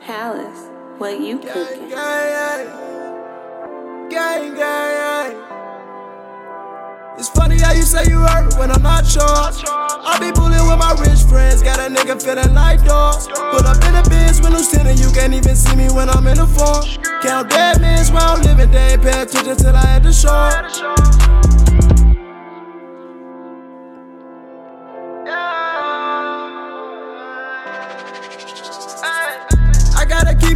Palace, what you cooking? Gang, gang, gang. It's funny how you say you hurt when I'm not sure. I be bullying with my rich friends, got a nigga feeling like dogs. Put up in the biz when I'm standing, you can't even see me when I'm in the form. Count dead mans where I'm living, they ain't pay attention till I had to show.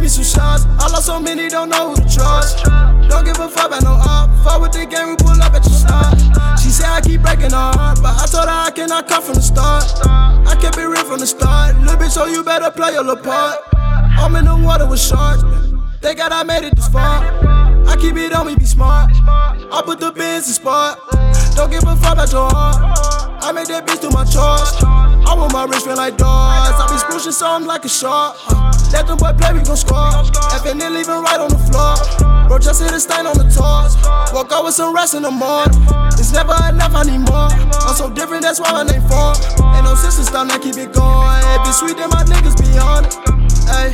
Me some shots. I lost so many, don't know who to trust. Don't give a fuck about no up. Fuck with the game, we pull up at your start. She said I keep breaking her heart, but I told her I cannot come from the start. I kept it real from the start. Little bitch, so you better play your little part. I'm in the water with sharks. They got I made it this far. I keep it on me, be smart. I put the bins in spot. Don't give a fuck about your heart. I made that bitch do my chores. I want my wrist feel like doors. I be squishing something like a shark. Uh, let them boy play, we gon' score. And leaving right on the floor. Bro, just hit a stain on the toes. Woke up with some rest in the morning. It's never enough, I need more. I'm so different, that's why my name for. Ain't no sister stop, now keep it going. It be sweet, then my niggas be on it. Ayy,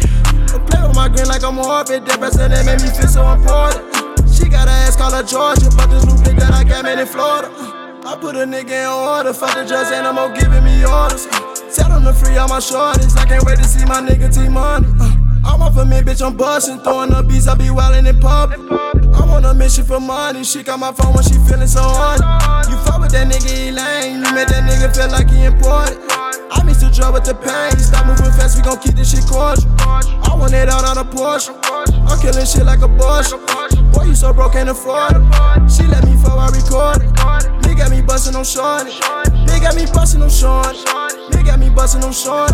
play with my green like I'm orbit. That that made me feel so important. She got her ass call her Georgia, but this new bitch that I got made in Florida. I put a nigga in order, fuck the judge, no more giving me orders. Tell them to free all my shorties, I can't wait to see my nigga T Money. Uh, I'm off of me, bitch, I'm bustin', throwing up beats, I be wildin' in public. I'm on a mission for money, she got my phone when she feelin' so horny. You fuck with that nigga, lame, you make that nigga feel like he important. I miss the drug with the pain, stop moving fast, we gon' keep this shit cordial. I want it out on a Porsche, I'm killin' shit like a Porsche. Boy, you so broke, can't afford it. She let me fuck, I record it. Me got me bustin' on shorty. Me got me bustin' on shorty. Me got me bustin' on shorty.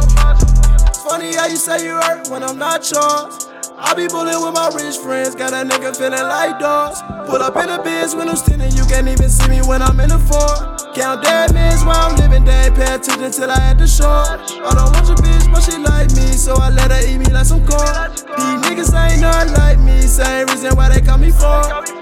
Funny how you say you hurt when I'm not yours. I be bullin' with my rich friends, got a nigga feeling like dogs. Pull up in the biz when I'm standing, you can't even see me when I'm in the form. Count dead mans while I'm living, they ain't pay attention till I had to show. I don't want your bitch, but she like me, so I let her eat me like some corn. These niggas ain't nothing like me, same reason why they call me for.